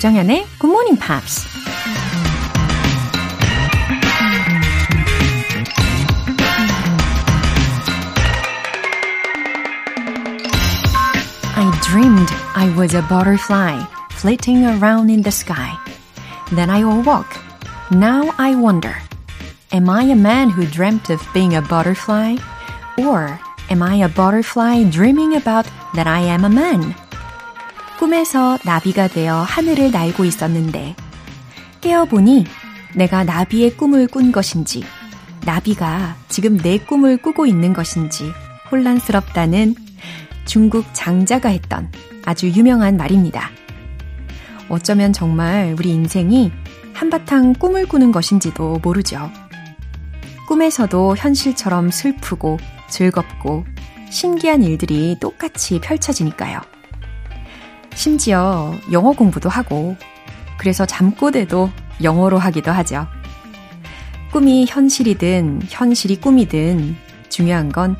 조정현의 Good Morning Pops. I dreamed I was a butterfly flitting around in the sky. Then I awoke. Now I wonder. Am I a man who dreamt of being a butterfly? Or am I a butterfly dreaming about that I am a man? 꿈에서 나비가 되어 하늘을 날고 있었는데 깨어보니 내가 나비의 꿈을 꾼 것인지 나비가 지금 내 꿈을 꾸고 있는 것인지 혼란스럽다는 중국 장자가 했던 아주 유명한 말입니다. 어쩌면 정말 우리 인생이 한바탕 꿈을 꾸는 것인지도 모르죠. 꿈에서도 현실처럼 슬프고 즐겁고 신기한 일들이 똑같이 펼쳐지니까요. 심지어 영어 공부도 하고, 그래서 잠꼬대도 영어로 하기도 하죠. 꿈이 현실이든 현실이 꿈이든 중요한 건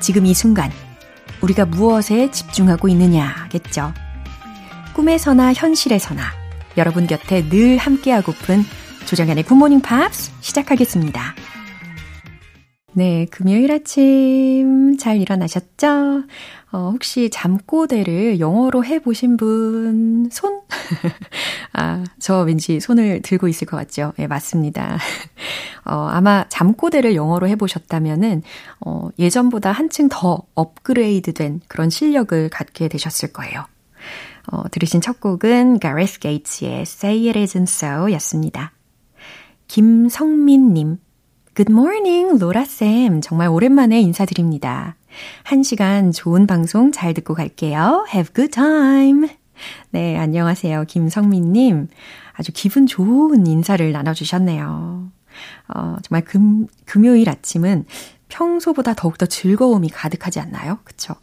지금 이 순간 우리가 무엇에 집중하고 있느냐겠죠. 꿈에서나 현실에서나 여러분 곁에 늘 함께하고픈 조정현의 굿모닝 팝스 시작하겠습니다. 네, 금요일 아침 잘 일어나셨죠? 어, 혹시 잠꼬대를 영어로 해보신 분, 손? 아, 저 왠지 손을 들고 있을 것 같죠? 네, 맞습니다. 어, 아마 잠꼬대를 영어로 해보셨다면은, 어, 예전보다 한층 더 업그레이드 된 그런 실력을 갖게 되셨을 거예요. 어, 들으신 첫 곡은 Gareth Gates의 Say It Isn't So 였습니다. 김성민님, Good morning, 로라쌤. 정말 오랜만에 인사드립니다. 한 시간 좋은 방송 잘 듣고 갈게요. Have good time. 네, 안녕하세요. 김성민님. 아주 기분 좋은 인사를 나눠주셨네요. 어, 정말 금, 금요일 아침은 평소보다 더욱더 즐거움이 가득하지 않나요? 그쵸?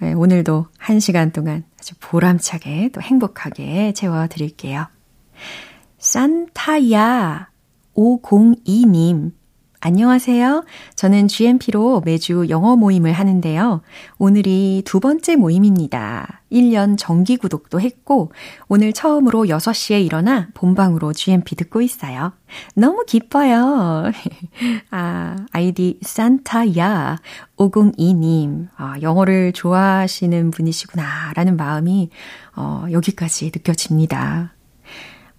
네, 오늘도 한 시간 동안 아주 보람차게 또 행복하게 채워드릴게요. 산타야 502님. 안녕하세요. 저는 GMP로 매주 영어 모임을 하는데요. 오늘이 두 번째 모임입니다. 1년 정기 구독도 했고, 오늘 처음으로 6시에 일어나 본방으로 GMP 듣고 있어요. 너무 기뻐요. 아, 아이디 산타야 502님. 아, 영어를 좋아하시는 분이시구나, 라는 마음이, 어, 여기까지 느껴집니다.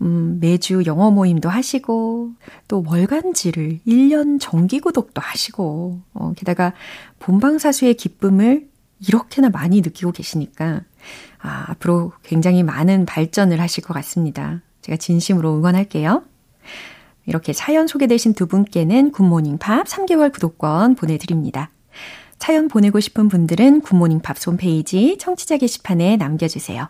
음, 매주 영어 모임도 하시고, 또 월간지를 1년 정기 구독도 하시고, 어, 게다가 본방사수의 기쁨을 이렇게나 많이 느끼고 계시니까, 아, 앞으로 굉장히 많은 발전을 하실 것 같습니다. 제가 진심으로 응원할게요. 이렇게 사연 소개되신 두 분께는 굿모닝 팝 3개월 구독권 보내드립니다. 사연 보내고 싶은 분들은 굿모닝 팝스 홈페이지 청취자 게시판에 남겨주세요.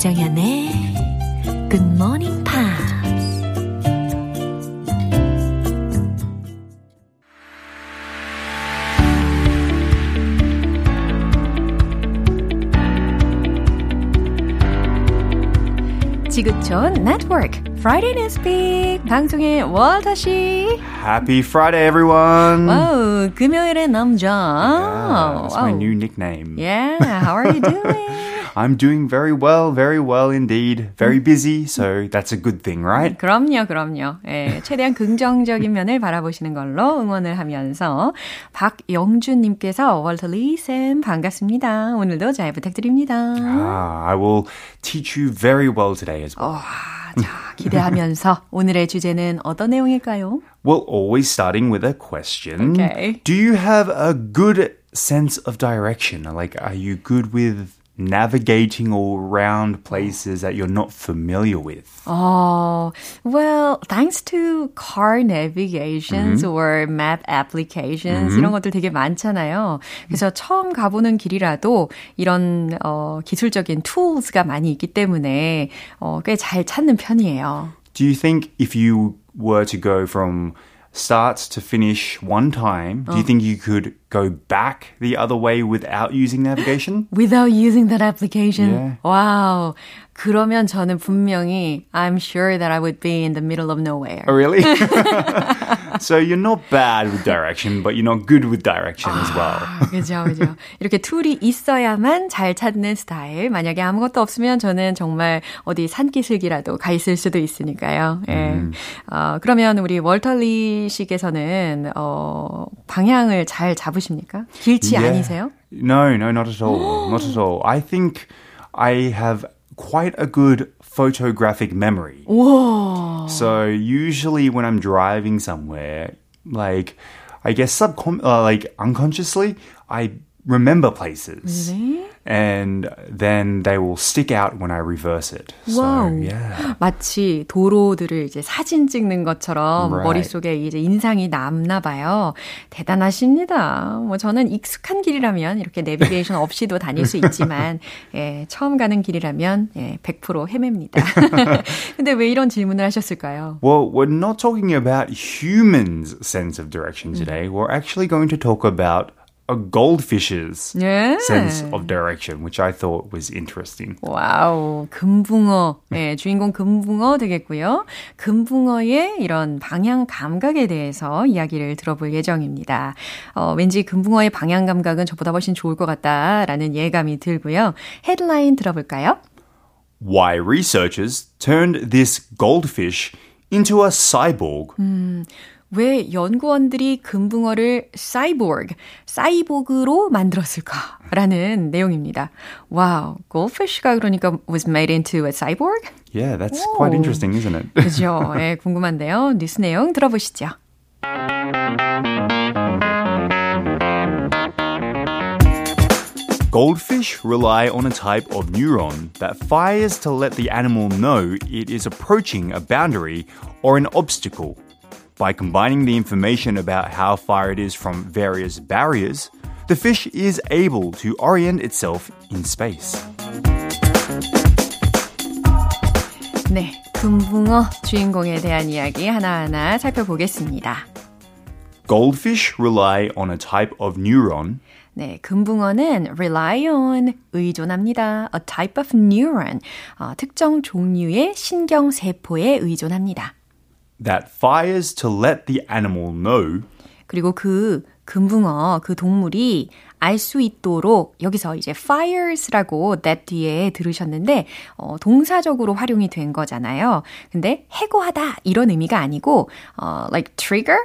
조정현의 굿모닝 팝스 지구촌 네트워크 Friday Newspeak 방송의 월터 씨. Happy Friday, everyone. 와우, 금요일의 남자. Yeah, that's my new nickname. Yeah, how are you doing? I'm doing very well, very well indeed. Very busy, so that's a good thing, right? 그럼요, 그럼요. 예, 최대한 긍정적인 면을 바라보시는 걸로 응원을 하면서 박영준님께서 월터리 쌤 반갑습니다. 오늘도 잘 부탁드립니다. Ah, I will teach you very well today as well. 어, 자, 기대하면서 오늘의 주제는 어떤 내용일까요? Well, always starting with a question. Okay. Do you have a good sense of direction? Like, are you good with navigating all around places that you're not familiar with. Oh, well, thanks to car navigations or map applications 이런 것들 되게 많잖아요. 그래서 처음 가보는 길이라도 이런 어, 기술적인 tools가 많이 있기 때문에 어, 꽤 잘 찾는 편이에요. Do you think if you were to go from start to finish one time, do you think you could go back the other way without using navigation? Without using that application. Yeah. 와우. 그러면 저는 분명히 I'm sure that I would be in the middle of nowhere. Oh, really? so you're not bad with direction, but you're not good with direction as well. 그죠, 그죠. 이렇게 툴이 있어야만 잘 찾는 스타일. 만약에 아무것도 없으면 저는 정말 어디 산기슭이라도 가 있을 수도 있으니까요. 예. 어, 그러면 우리 월터리 씨께서는, 어, 방향을 잘 잡으 십니까? 길치 Yeah. 아니세요? No, no, not at all. not at all. I think I have quite a good photographic memory. 우와. So usually when I'm driving somewhere, like I guess subcon uh, like unconsciously, I remember places, and then they will stick out when I reverse it. So Wow. 예, 마치 도로들을 이제 사진 찍는 것처럼 Right. 머릿속에 이제 인상이 남나 봐요. 대단하십니다. 뭐 저는 익숙한 길이라면 이렇게 내비게이션 없이도 다닐 수 있지만 예, 처음 가는 길이라면 예, 100% 헤맵니다. 근데 왜 이런 질문을 하셨을까요? Well, we're not talking about humans' sense of direction today. We're actually going to talk about a goldfish's 예. sense of direction, which I thought was interesting. 와우, 금붕어. 네, 주인공 금붕어 되겠고요. 금붕어의 이런 방향 감각에 대해서 이야기를 들어볼 예정입니다. 어, 왠지 금붕어의 방향 감각은 저보다 훨씬 좋을 것 같다라는 예감이 들고요. 헤드라인 들어볼까요? Why researchers turned this goldfish into a cyborg. 왜 연구원들이 금붕어를 사이보그, 사이보그로 만들었을까라는 내용입니다. 와우, goldfish가 그러니까 was made into a cyborg? Yeah, that's quite Oh. interesting, isn't it? 그죠? 예, 궁금한데요. 뉴스 내용 들어보시죠. Goldfish rely on a type of neuron that fires to let the animal know it is approaching a boundary or an obstacle. By combining the information about how far it is from various barriers, the fish is able to orient itself in space. 네, 금붕어 주인공에 대한 이야기 하나하나 살펴보겠습니다. Goldfish rely on a type of neuron 네, 금붕어는 rely on, 의존합니다. a type of neuron, 어, 특정 종류의 신경 세포에 의존합니다. That fires to let the animal know 그리고 그 금붕어, 그 동물이 알 수 있도록 여기서 이제 fires라고 that 뒤에 들으셨는데 어, 동사적으로 활용이 된 거잖아요. 근데 해고하다 이런 의미가 아니고 어, like trigger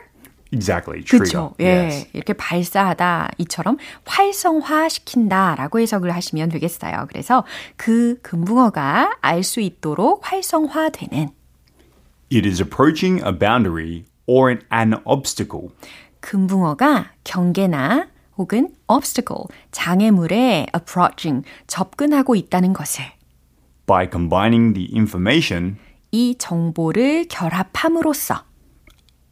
exactly trigger. 그렇죠. 예. Yes. 이렇게 발사하다 이처럼 활성화시킨다라고 해석을 하시면 되겠어요. 그래서 그 금붕어가 알 수 있도록 활성화되는 It is approaching a boundary or an, an obstacle. 금붕어가 경계나 혹은 obstacle, 장애물에 approaching, 접근하고 있다는 것을 by combining the information 이 정보를 결합함으로써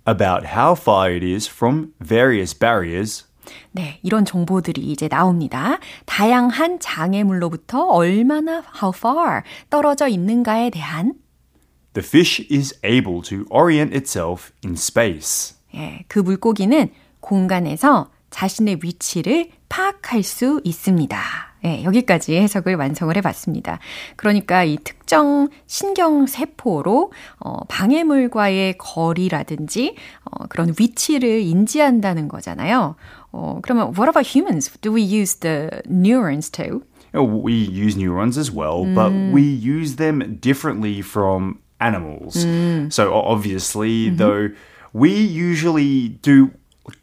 about how far it is from various barriers 네, 이런 정보들이 이제 나옵니다. 다양한 장애물로부터 얼마나 how far 떨어져 있는가에 대한 the fish is able to orient itself in space. 예, 그 물고기는 공간에서 자신의 위치를 파악할 수 있습니다. 예, 여기까지 해석을 완성을 해봤습니다. 그러니까 이 특정 신경세포로 어, 방해물과의 거리라든지 어, 그런 위치를 인지한다는 거잖아요. 어, 그러면 what about humans? Do we use the neurons too? We use neurons as well, but we use them differently from animals. Mm. So o- obviously, mm-hmm. though, we usually do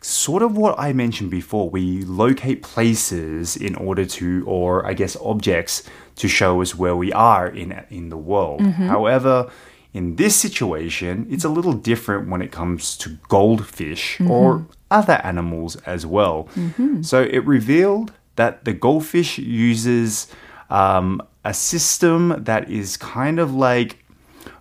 sort of what I mentioned before. We locate places in order to, or I guess objects, to show us where we are in in the world. Mm-hmm. However, in this situation, it's a little different when it comes to goldfish mm-hmm. or other animals as well. So it revealed that the goldfish uses um, a system that is kind of like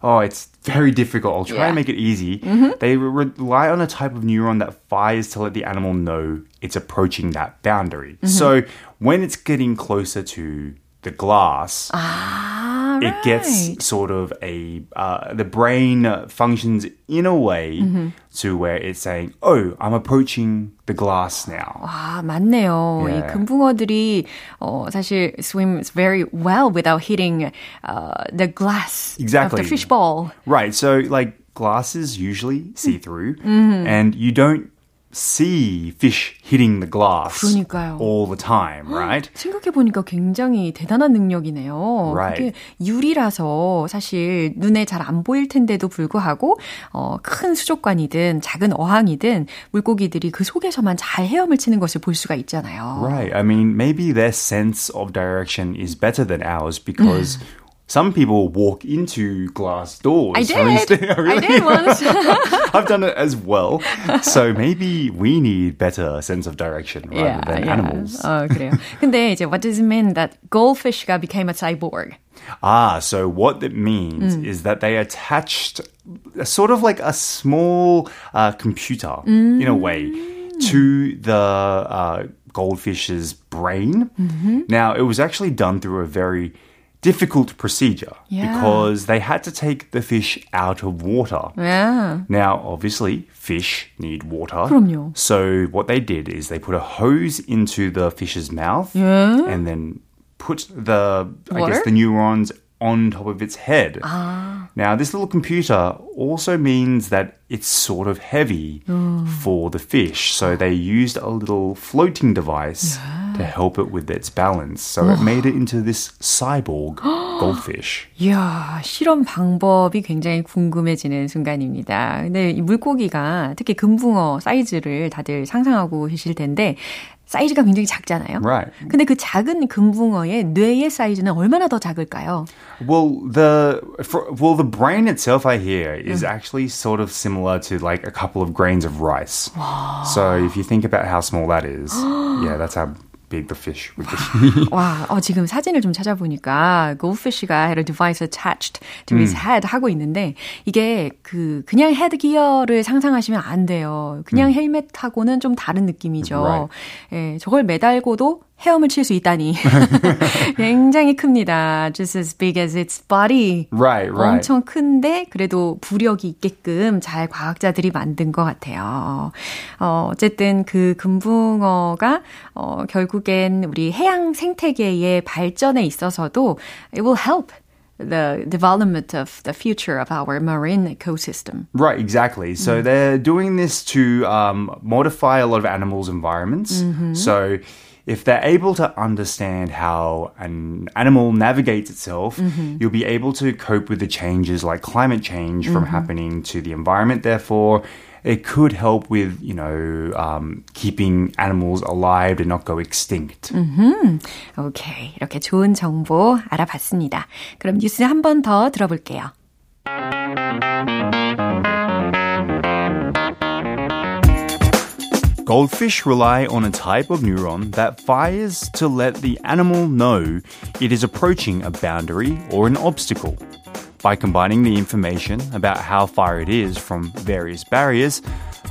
oh, it's very difficult. I'll try Yeah. and make it easy. They re- rely on a type of neuron that fires to let the animal know it's approaching that boundary. So when it's getting closer to the glass, Ah, it right. gets sort of a uh, the brain uh, functions in a way to where it's saying, "Oh, I'm approaching the glass now." 아, 맞네요. 이 Yeah. 금붕어들이 어, 사실 swims very well without hitting uh, the glass Exactly. of the fishbowl. Right. So like glass is usually see through, and you don't see fish hitting the glass 그러니까요. all the time, right? 생각해 보니까 굉장히 대단한 능력이네요. Right. 그게 유리라서 사실 눈에 잘 안 보일 텐데도 불구하고 어, 큰 수족관이든 작은 어항이든 물고기들이 그 속에서만 잘 헤엄을 치는 것을 볼 수가 있잖아요. Right. I mean, maybe their sense of direction is better than ours because some people walk into glass doors. I So did. instead- I did once. I've done it as well. So maybe we need better sense of direction rather than animals. 어, 그래요. 근데 이제 what does it mean that goldfish가 became a cyborg? Ah, so what that means is that they attached a sort of like a small uh, computer in a way to the uh, goldfish's brain. Now, it was actually done through a very difficult procedure Yeah. because they had to take the fish out of water. Yeah. Now, obviously, fish need water. 그럼요. So what they did is they put a hose into the fish's mouth and then put the I Water? guess the neurons on top of its head. Now, this little computer also means that it's sort of heavy for the fish. So they used a little floating device to help it with its balance. So it made it into this cyborg goldfish. 이야, 실험 방법이 굉장히 궁금해지는 순간입니다. 근데 이 물고기가 특히 금붕어 사이즈를 다들 상상하고 계실 텐데 사이즈가 굉장히 작잖아요. Right. 근데 그 작은 금붕어의 뇌의 사이즈는 얼마나 더 작을까요? Well, the for, well the brain itself, I hear, is actually sort of similar to like a couple of grains of rice. So if you think about how small that is, yeah, that's how big the fish would be. 와, 어, 지금 사진을 좀 찾아보니까 goldfish가 had a device attached to his head 하고 있는데 이게 그 그냥 헤드기어를 상상하시면 안 돼요. 그냥 헬멧하고는 좀 다른 느낌이죠. Right. 예, 저걸 매달고도 헤엄을 칠 수 있다니 굉장히 큽니다. Just as big as its body. right, right. 엄청 큰데 그래도 부력이 있게끔 잘 과학자들이 만든 것 같아요. 어, 어쨌든 그 금붕어가 어, 결국엔 우리 해양 생태계의 발전에 있어서도 it will help the development of the future of our marine ecosystem. Right, exactly. So they're doing this to um, modify a lot of animals' environments. So if they're able to understand how an animal navigates itself, you'll be able to cope with the changes like climate change from happening to the environment. Therefore, it could help with, you know, um, keeping animals alive and not go extinct. 오케이. 이렇게 좋은 정보 알아봤습니다. 그럼 뉴스 한 번 더 들어볼게요. Goldfish rely on a type of neuron that fires to let the animal know it is approaching a boundary or an obstacle. By combining the information about how far it is from various barriers,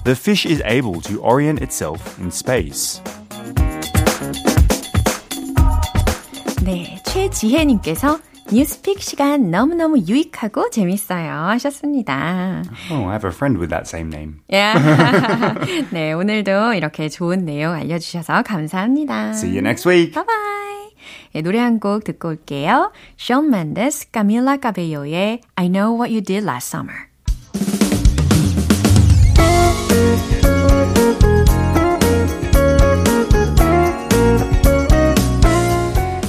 the fish is able to orient itself in space. 네, 최지혜님께서 뉴스픽 시간 너무너무 유익하고 재밌어요 하셨습니다. Oh, I have a friend with that same name. 야. 네, 오늘도 이렇게 좋은 내용 알려주셔서 감사합니다. See you next week. Bye bye. 네, 노래 한 곡 듣고 올게요. Shawn Mendes, Camila Cabello의 I Know What You Did Last Summer.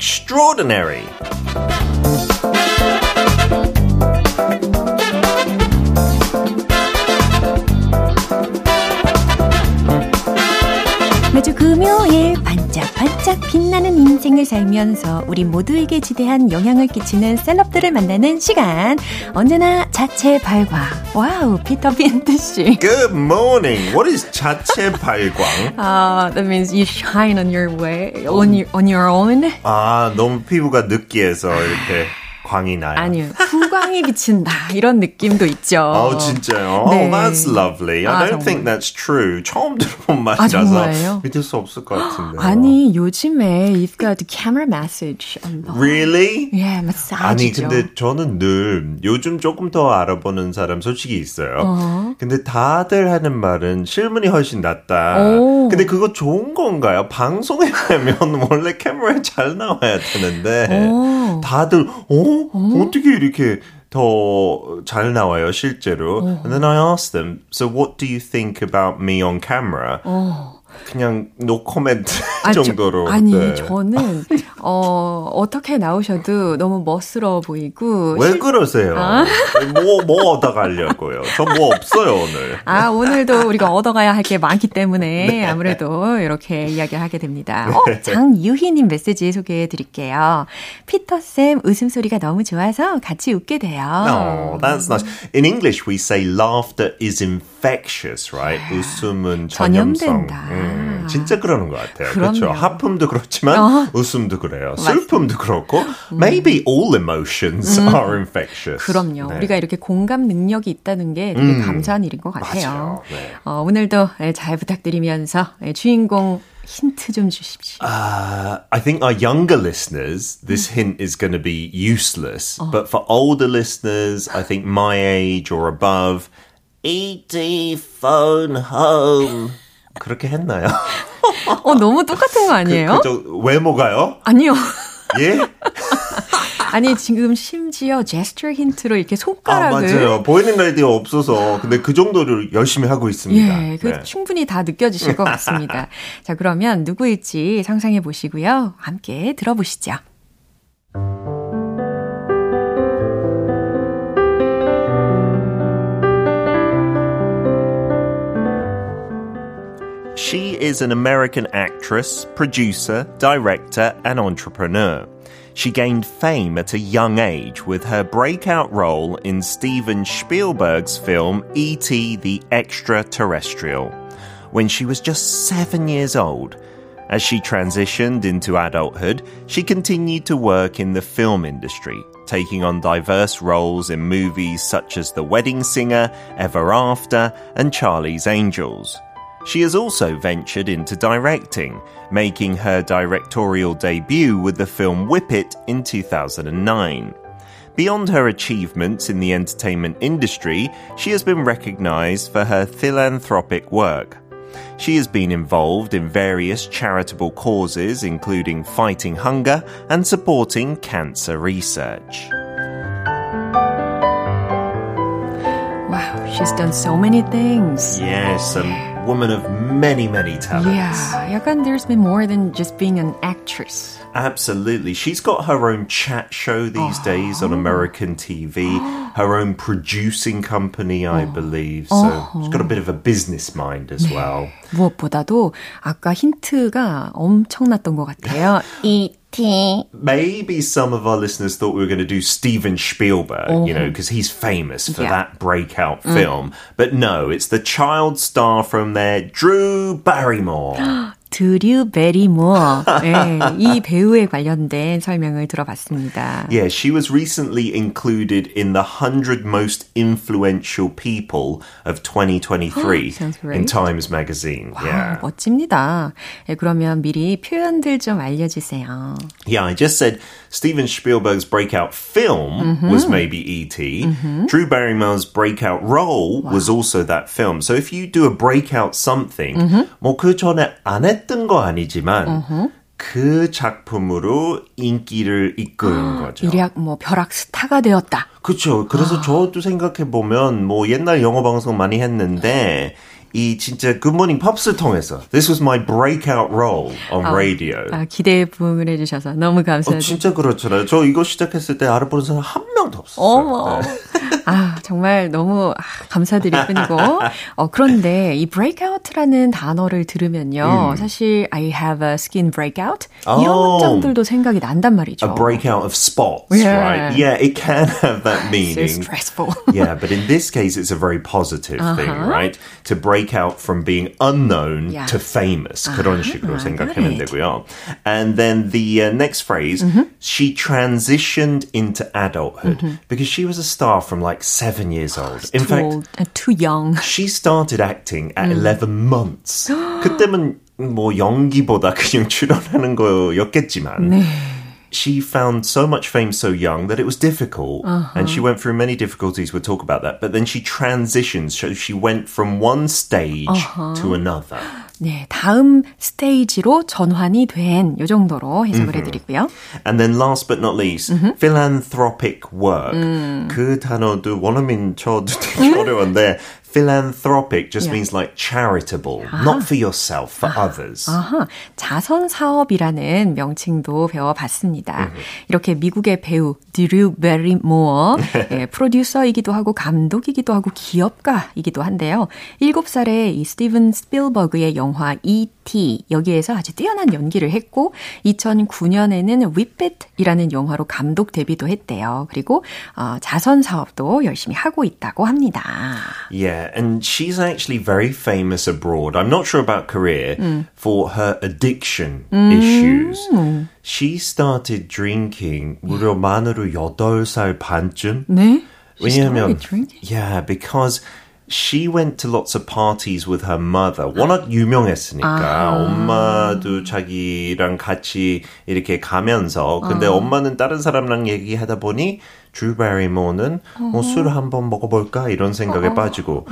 Extraordinary. 살면서 우리 모두에게 지대한 영향을 끼치는 셀럽들을 만나는 시간. 언제나 자체 발광. Wow, 피터 빈트 씨. Good morning. What is 자체 발광? Uh, that means you shine on your way, on your, on your own. 아, 너무 피부가 느끼해서 이렇게 광이 나요. 아니요, 후광이 비친다. 이런 느낌도 있죠. 어, 진짜요? 네. Oh, that's lovely. I 아, don't 정말. think that's true. 처음 들어본 말이라서 정말요? 믿을 수 없을 것 같은데. 아니, 요즘에 you've got camera message Really? 예, 마사지죠. 아니 근데 저는 늘 요즘 조금 더 알아보는 사람 솔직히 있어요. 근데 다들 하는 말은 실물이 훨씬 낫다. 오. 근데 그거 좋은 건가요? 방송에 가면 원래 카메라에 잘 나와야 되는데 오. 다들 어 어떻게 이렇게 더 잘 나와요 실제로? And then I asked them, so what do you think about me on camera? 그냥 no comment 아, 저- 정도로. 아니, 네. 저는, 어, 어떻게 나오셔도 너무 멋스러워 보이고. 왜 실- 그러세요? 뭐, 뭐 얻어가려고요? 저 뭐 없어요, 오늘. 아, 오늘도 우리가 얻어가야 할 게 많기 때문에 네. 아무래도 이렇게 이야기를 하게 됩니다. 어, 장유희님 메시지 소개해 드릴게요. 피터 쌤 웃음소리가 너무 좋아서 같이 웃게 돼요. Oh, that's nice. In English, we say laughter is infectious, right? 웃음은 전염성. 전염된다. 음, 진짜 그러는 것 같아요. 그럼요. 그렇죠. 하품도 그렇지만 어. 웃음도 그래요. 슬픔도 그렇고. Maybe all emotions are infectious. 그럼요. 네. 우리가 이렇게 공감 능력이 있다는 게 되게 감사한 일인 것 같아요. 네. 어, 오늘도 예, 잘 부탁드리면서 예, 주인공 힌트 좀 주십시오. Uh, I think our younger listeners, this hint is going to be useless. But for older listeners, I think my age or above, E.T. phone home. 그렇게 했나요? 어, 너무 똑같은 거 아니에요? 그저 외모가요? 아니요. 예? 아니, 지금 심지어 제스처 힌트로 이렇게 아, 손가락을. 맞아요. 보이는 라디오 없어서. 근데 그 정도를 열심히 하고 있습니다. 예, 그 네. 충분히 다 느껴지실 것 같습니다. 자, 그러면 누구일지 상상해 보시고요. 함께 들어보시죠. She is an American actress, producer, director, and entrepreneur. She gained fame at a young age with her breakout role in Steven Spielberg's film E.T. the Extraterrestrial when she was just seven years old. As she transitioned into adulthood, she continued to work in the film industry, taking on diverse roles in movies such as The Wedding Singer, Ever After, and Charlie's Angels. She has also ventured into directing, making her directorial debut with the film Whip It in 2009. Beyond her achievements in the entertainment industry, she has been recognized for her philanthropic work. She has been involved in various charitable causes, including fighting hunger and supporting cancer research. Wow, she's done so many things. Yes, a woman of many, many talents. Yeah, 약간 there's been more than just being an actress. Absolutely. She's got her own chat show these oh. days on American TV, her own producing company, I oh. believe. So she's got a oh. bit of a business mind as well. 무엇보다도 아까 힌트가 엄청났던 것 같아요. E.T. Maybe some of our listeners thought we were going to do Steven Spielberg, you know, because he's famous for Yeah. that breakout film. But no, it's the child star from there, Drew Barrymore. 드류 베리모어. 네, 이 배우에 관련된 설명을 들어봤습니다. Yeah, she was recently included in the 100 most influential people of 2023 Sounds great. in Times Magazine. 아, Yeah. 멋집니다. 네, 그러면 미리 표현들 좀 알려주세요. Yeah, I just said Steven Spielberg's breakout film was maybe E.T. Drew Barrymore's breakout role was also that film. So if you do a breakout something, 뭐 그 전에 안 했던 거 아니지만 그 작품으로 인기를 이끄는 거죠. 일약 뭐 벼락 스타가 되었다. 그렇죠. 그래서 저도 생각해 보면 뭐 옛날 영어 방송 많이 했는데 이 진짜 굿모닝 팝스를 통해서 This was my breakout role on 아, radio. 아, 기대에 부응을 해주셔서 너무 어, 감사드립니다. 진짜 그렇잖아요. 저 이거 시작했을 때 알아보는 사람 한 명도 없었어요. 어머. 네. 아, 정말 너무 아, 감사드릴 뿐이고. 어, 그런데 이 breakout라는 단어를 들으면요. 사실 I have a skin breakout 이런 오. 문장들도 생각이 난단 말이죠. A breakout of spots, Yeah. right? Yeah, it can have that So meaning. stressful. yeah, but in this case, it's a very positive thing, right? To break out from being unknown Yeah. to famous. 그런 식으로 got 생각하면 it. 되고요. And then the uh, next phrase, she transitioned into adulthood because she was a star from like seven years old. In too fact, old and too young. she started acting at 11 months. 그때면 뭐 연기보다 그냥 출연하는 거였겠지만 she found so much fame so young that it was difficult and she went through many difficulties we'll talk about that but then she transitioned so she went from one stage to another 네, 다음 스테이지로 전환이 된 요 정도로 해석을 해드리고요. and then last but not least philanthropic work 그 단어도 원어민 저도 되게 어려운데 philanthropic just Yeah. means like charitable not for yourself for others 아하, 자선 사업이라는 명칭도 배워봤습니다. 이렇게 미국의 배우 드류 베리모어, 예, 프로듀서이기도 하고 감독이기도 하고 기업가이기도 한데요. 7살에 이 스티븐 스필버그의 영화 E.T. 여기에서 아주 뛰어난 연기를 했고 2009년에는 위빛이라는 영화로 감독 데뷔도 했대요. 그리고 어, 자선 사업도 열심히 하고 있다고 합니다. Yeah, and she's actually very famous abroad. I'm not sure about Korea for her addiction issues. She started drinking 무려 만으로 8살 반쯤. 네? She 왜냐하면 started drinking? yeah, because she went to lots of parties with her mother. 워낙 유명했으니까 엄마도 자기랑 같이 이렇게 가면서 근데 엄마는 다른 사람랑 얘기하다 보니 주 베리모는 뭐 술 한번 먹어볼까 이런 생각에 빠지고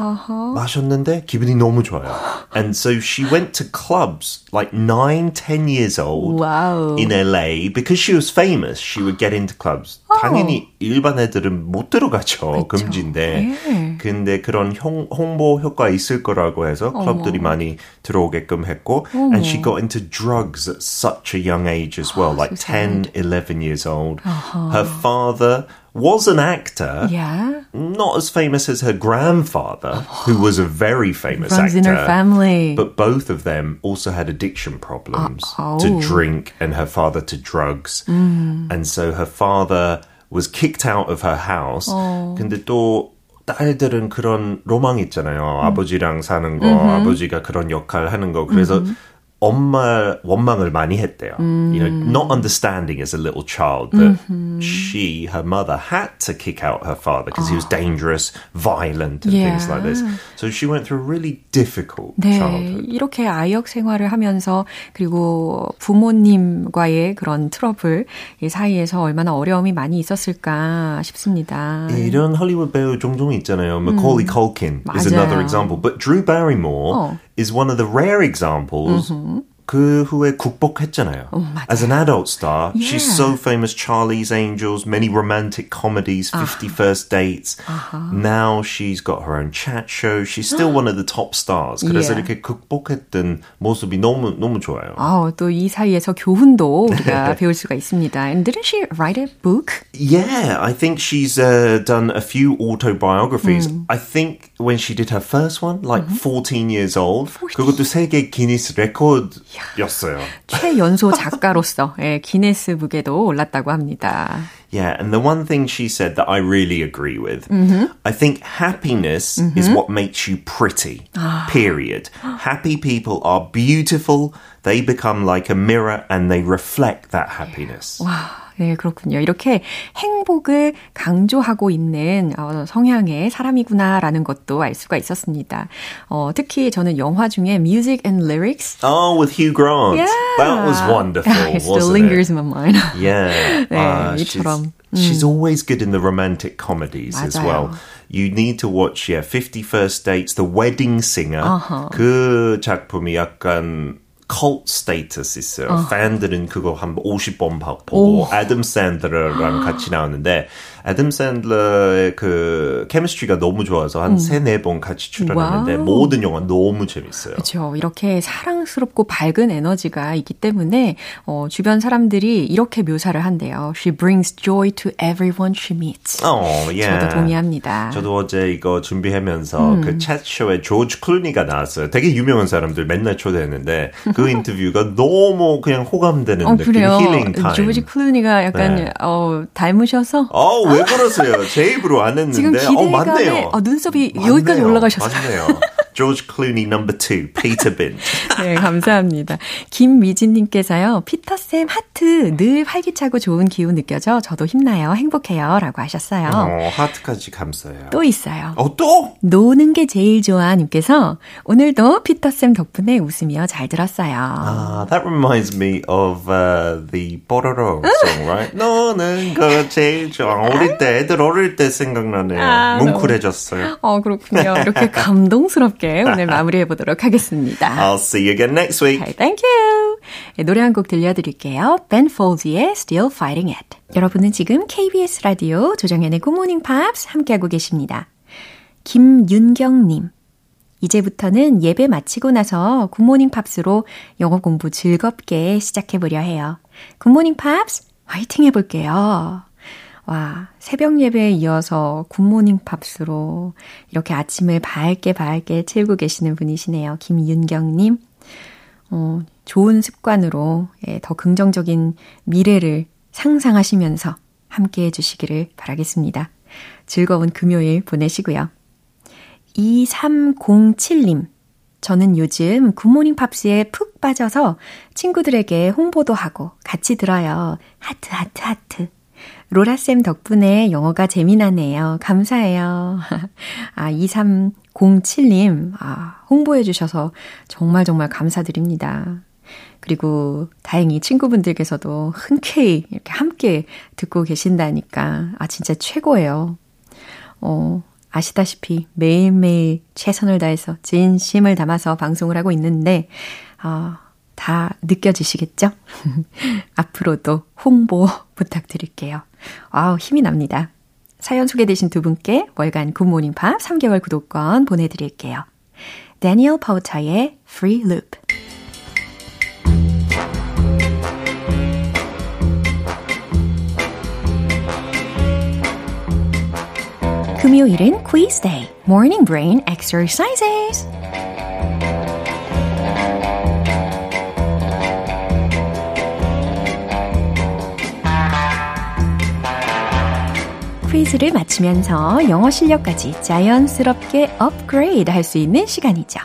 마셨는데 기분이 너무 좋아요. And so she went to clubs like 9, 10 years old 와우. in LA because she was famous. She would get into clubs. 당연히 일반 애들은 못 들어가죠. 금지인데. 예. 근데 그런 홍, 홍보 효과 있을 거라고 해서 클럽들이 많이 들어오게끔 했고 and she got into drugs at such a young age as well, like 10, 11 years old. Her father was an actor, Yeah. not as famous as her grandfather, who was a very famous Runs actor. in her family. But both of them also had addiction problems Uh, to oh. drink and her father to drugs. And so her father was kicked out of her house. 근데 또 딸들은 그런 로망 있잖아요. 아버지랑 사는 거, 아버지가 그런 역할 하는 거. 그래서 엄마 원망을 많이 했대요. You know, not understanding as a little child that she, her mother, had to kick out her father because he was dangerous, violent, and things like this. So she went through a really difficult 네, childhood. 이렇게 아역 생활을 하면서 그리고 부모님과의 그런 트러블 이 사이에서 얼마나 어려움이 많이 있었을까 싶습니다. 이런 할리우드 배우 종종 있잖아요. Macaulay Culkin is 맞아요. another example. But Drew Barrymore 어. is one of the rare examples. 그 후에 극복했잖아요. 맞아요. As an adult star, she's Yeah. so famous. Charlie's Angels, many romantic comedies, 50 First Dates. Now she's got her own chat show. She's still one of the top stars. 그래서 Yeah. 이렇게 극복했던 모습이 너무 너무 좋아요. 아, 또 이 사이에서 교훈도 우리가 배울 수가 있습니다. And didn't she write a book? Yeah, I think she's uh, done a few autobiographies. I think when she did her first one, like 14 years old, 그것도 세계 기니스 레코드였어요. 최연소 작가로서 예, 기네스북에도 올랐다고 합니다. Yeah, and the one thing she said that I really agree with, I think happiness is what makes you pretty. Period. Happy people are beautiful. They become like a mirror and they reflect that happiness. 와, 네, 그렇군요. 이렇게 행복을 강조하고 있는 어, 성향의 사람이구나라는 것도 알 수가 있었습니다. 어, 특히 저는 영화 중에 Music and Lyrics Oh, with Hugh Grant. That was wonderful, it still lingers it? in my mind. Yeah. 네, Ah, she's, 이처럼. she's always good in the romantic comedies as 맞아요. well. You need to watch, yeah, 50 First Dates, The Wedding Singer. Uh-huh. 그 작품이 약간 cult status 있어요. 어. 팬들은 그거 한 50번 보고 오. 애덤 샌들러랑 같이 나오는데 애덤 샌들러의 그 케미스트리가 너무 좋아서 한 음. 3, 4번 같이 출연했는데 와우. 모든 영화 너무 재밌어요. 그렇죠. 이렇게 사랑스럽고 밝은 에너지가 있기 때문에 어, 주변 사람들이 이렇게 묘사를 한대요. She brings joy to everyone she meets. 어, 예. 저도 동의합니다. 저도 어제 이거 준비하면서 음. 그 챗쇼에 조지 클루니가 나왔어요. 되게 유명한 사람들 맨날 초대했는데 그 인터뷰가 너무 그냥 호감되는 어, 느낌. 그래요. healing time. 조지 클루니가 약간 네. 어, 닮으셔서 어, 왜 그러세요? 제 입으로 안 했는데. 지금 기대감에 어, 맞네요. 어, 눈썹이 맞네요. 여기까지 올라가셨어요. 맞네요. George Clooney number two, Peter Bint. 네, 감사합니다. 김미진님께서요, 피터쌤 하트 늘 활기차고 좋은 기운 느껴져 저도 힘나요, 행복해요. 라고 하셨어요. 어, 하트까지 감사해요. 또 있어요. 어, 또? 노는 게 제일 좋아 님께서 오늘도 피터쌤 덕분에 웃으며 잘 들었어요. 아, that reminds me of uh, the Bororo song, right? 노는 거 제일 좋아. 어릴 때, 애들 어릴 때 생각나네요. 아, 뭉클해졌어요. 어, 그렇군요. 이렇게 감동스럽게 함께 오늘 마무리해 보도록 하겠습니다. I'll see you again next week. Okay, thank you. 네, 노래 한 곡 들려드릴게요. Ben Folds의 Still Fighting It. 여러분은 지금 KBS 라디오 조정현의 Good Morning Pops 함께하고 계십니다. 김윤경님. 이제부터는 예배 마치고 나서 굿모닝 팝스로 영어 공부 즐겁게 시작해보려 해요. 굿모닝 팝스 화이팅 해볼게요. 와, 새벽 예배에 이어서 굿모닝 팝스로 이렇게 아침을 밝게 밝게 채우고 계시는 분이시네요. 김윤경님. 어, 좋은 습관으로 예, 더 긍정적인 미래를 상상하시면서 함께 해주시기를 바라겠습니다. 즐거운 금요일 보내시고요. 2307님. 저는 요즘 굿모닝 팝스에 푹 빠져서 친구들에게 홍보도 하고 같이 들어요. 하트, 하트, 하트. 로라쌤 덕분에 영어가 재미나네요. 감사해요. 아, 2307님, 아, 홍보해주셔서 정말 정말 감사드립니다. 그리고 다행히 친구분들께서도 흔쾌히 이렇게 함께 듣고 계신다니까, 아, 진짜 최고예요. 어, 아시다시피 매일매일 최선을 다해서 진심을 담아서 방송을 하고 있는데, 아, 다 느껴지시겠죠? 앞으로도 홍보 부탁드릴게요. 아우, 힘이 납니다. 사연 소개되신 두 분께 월간 굿모닝 팝 3개월 구독권 보내드릴게요. 다니엘 파우터의 Free Loop. 금요일은 quiz day, morning brain exercises. 퀴즈를 맞추면서 영어 실력까지 자연스럽게 업그레이드 할 수 있는 시간이죠.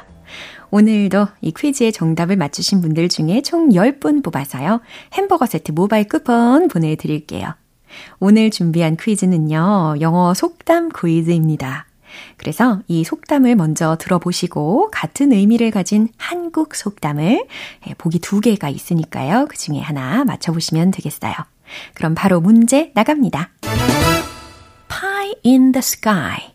오늘도 이 퀴즈의 정답을 맞추신 분들 중에 총 10분 뽑아서요. 햄버거 세트 모바일 쿠폰 보내드릴게요. 오늘 준비한 퀴즈는요. 영어 속담 퀴즈입니다. 그래서 이 속담을 먼저 들어보시고 같은 의미를 가진 한국 속담을 예, 보기 두 개가 있으니까요. 그 중에 하나 맞춰보시면 되겠어요. 그럼 바로 문제 나갑니다. Pie in the sky.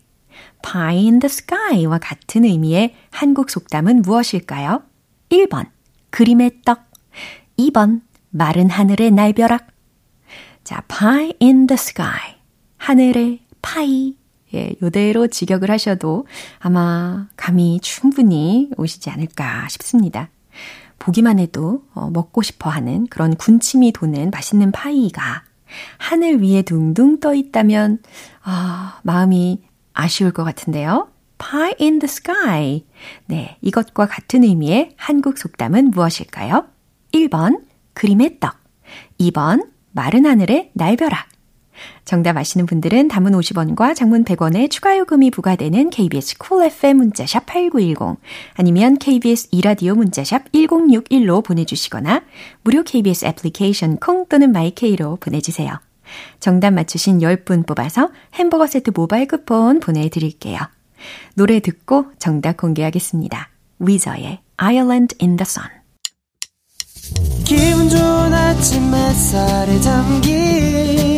pie in the sky와 같은 의미의 한국 속담은 무엇일까요? 1번, 그림의 떡. 2번, 마른 하늘의 날벼락. 자, pie in the sky. 하늘의 파이. 예, 요대로 직역을 하셔도 아마 감이 충분히 오시지 않을까 싶습니다. 보기만 해도 어, 먹고 싶어 하는 그런 군침이 도는 맛있는 파이가 하늘 위에 둥둥 떠 있다면, 아, 마음이 아쉬울 것 같은데요. pie in the sky. 네, 이것과 같은 의미의 한국 속담은 무엇일까요? 1번, 그림의 떡. 2번, 마른 하늘의 날벼락. 정답 아시는 분들은 단문 50원과 장문 100원의 추가 요금이 부과되는 KBS 쿨 cool FM 문자샵 8910 아니면 KBS 이라디오 문자샵 1061로 보내주시거나 무료 KBS 애플리케이션 콩 또는 마이케이로 보내주세요. 정답 맞추신 10분 뽑아서 햄버거 세트 모바일 쿠폰 보내드릴게요. 노래 듣고 정답 공개하겠습니다. Weezer의 Island in the Sun 기분 좋은 아침 햇살에 담긴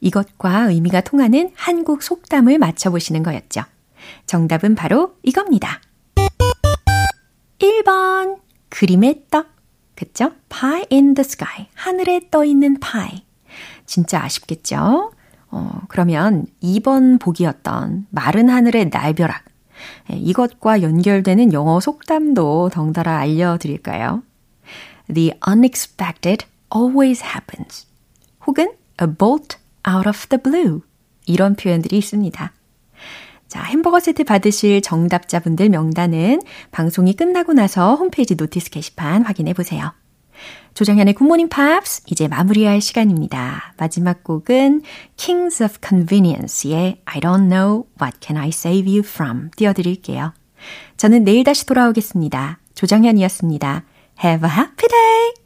이것과 의미가 통하는 한국 속담을 맞춰보시는 거였죠. 정답은 바로 이겁니다. 1번, 그림의 떡. 그쵸? pie in the sky. 하늘에 떠 있는 pie. 진짜 아쉽겠죠? 어, 그러면 2번 보기였던 마른 하늘의 날벼락. 이것과 연결되는 영어 속담도 덩달아 알려드릴까요? The unexpected always happens. 혹은 a bolt out of the blue. 이런 표현들이 있습니다. 자, 햄버거 세트 받으실 정답자분들 명단은 방송이 끝나고 나서 홈페이지 notice 게시판 확인해 보세요. 조정현의 굿모닝 팝스 이제 마무리할 시간입니다. 마지막 곡은 Kings of Convenience의 I don't know what I can save you from 띄워드릴게요. 저는 내일 다시 돌아오겠습니다. 조정현이었습니다. Have a happy day!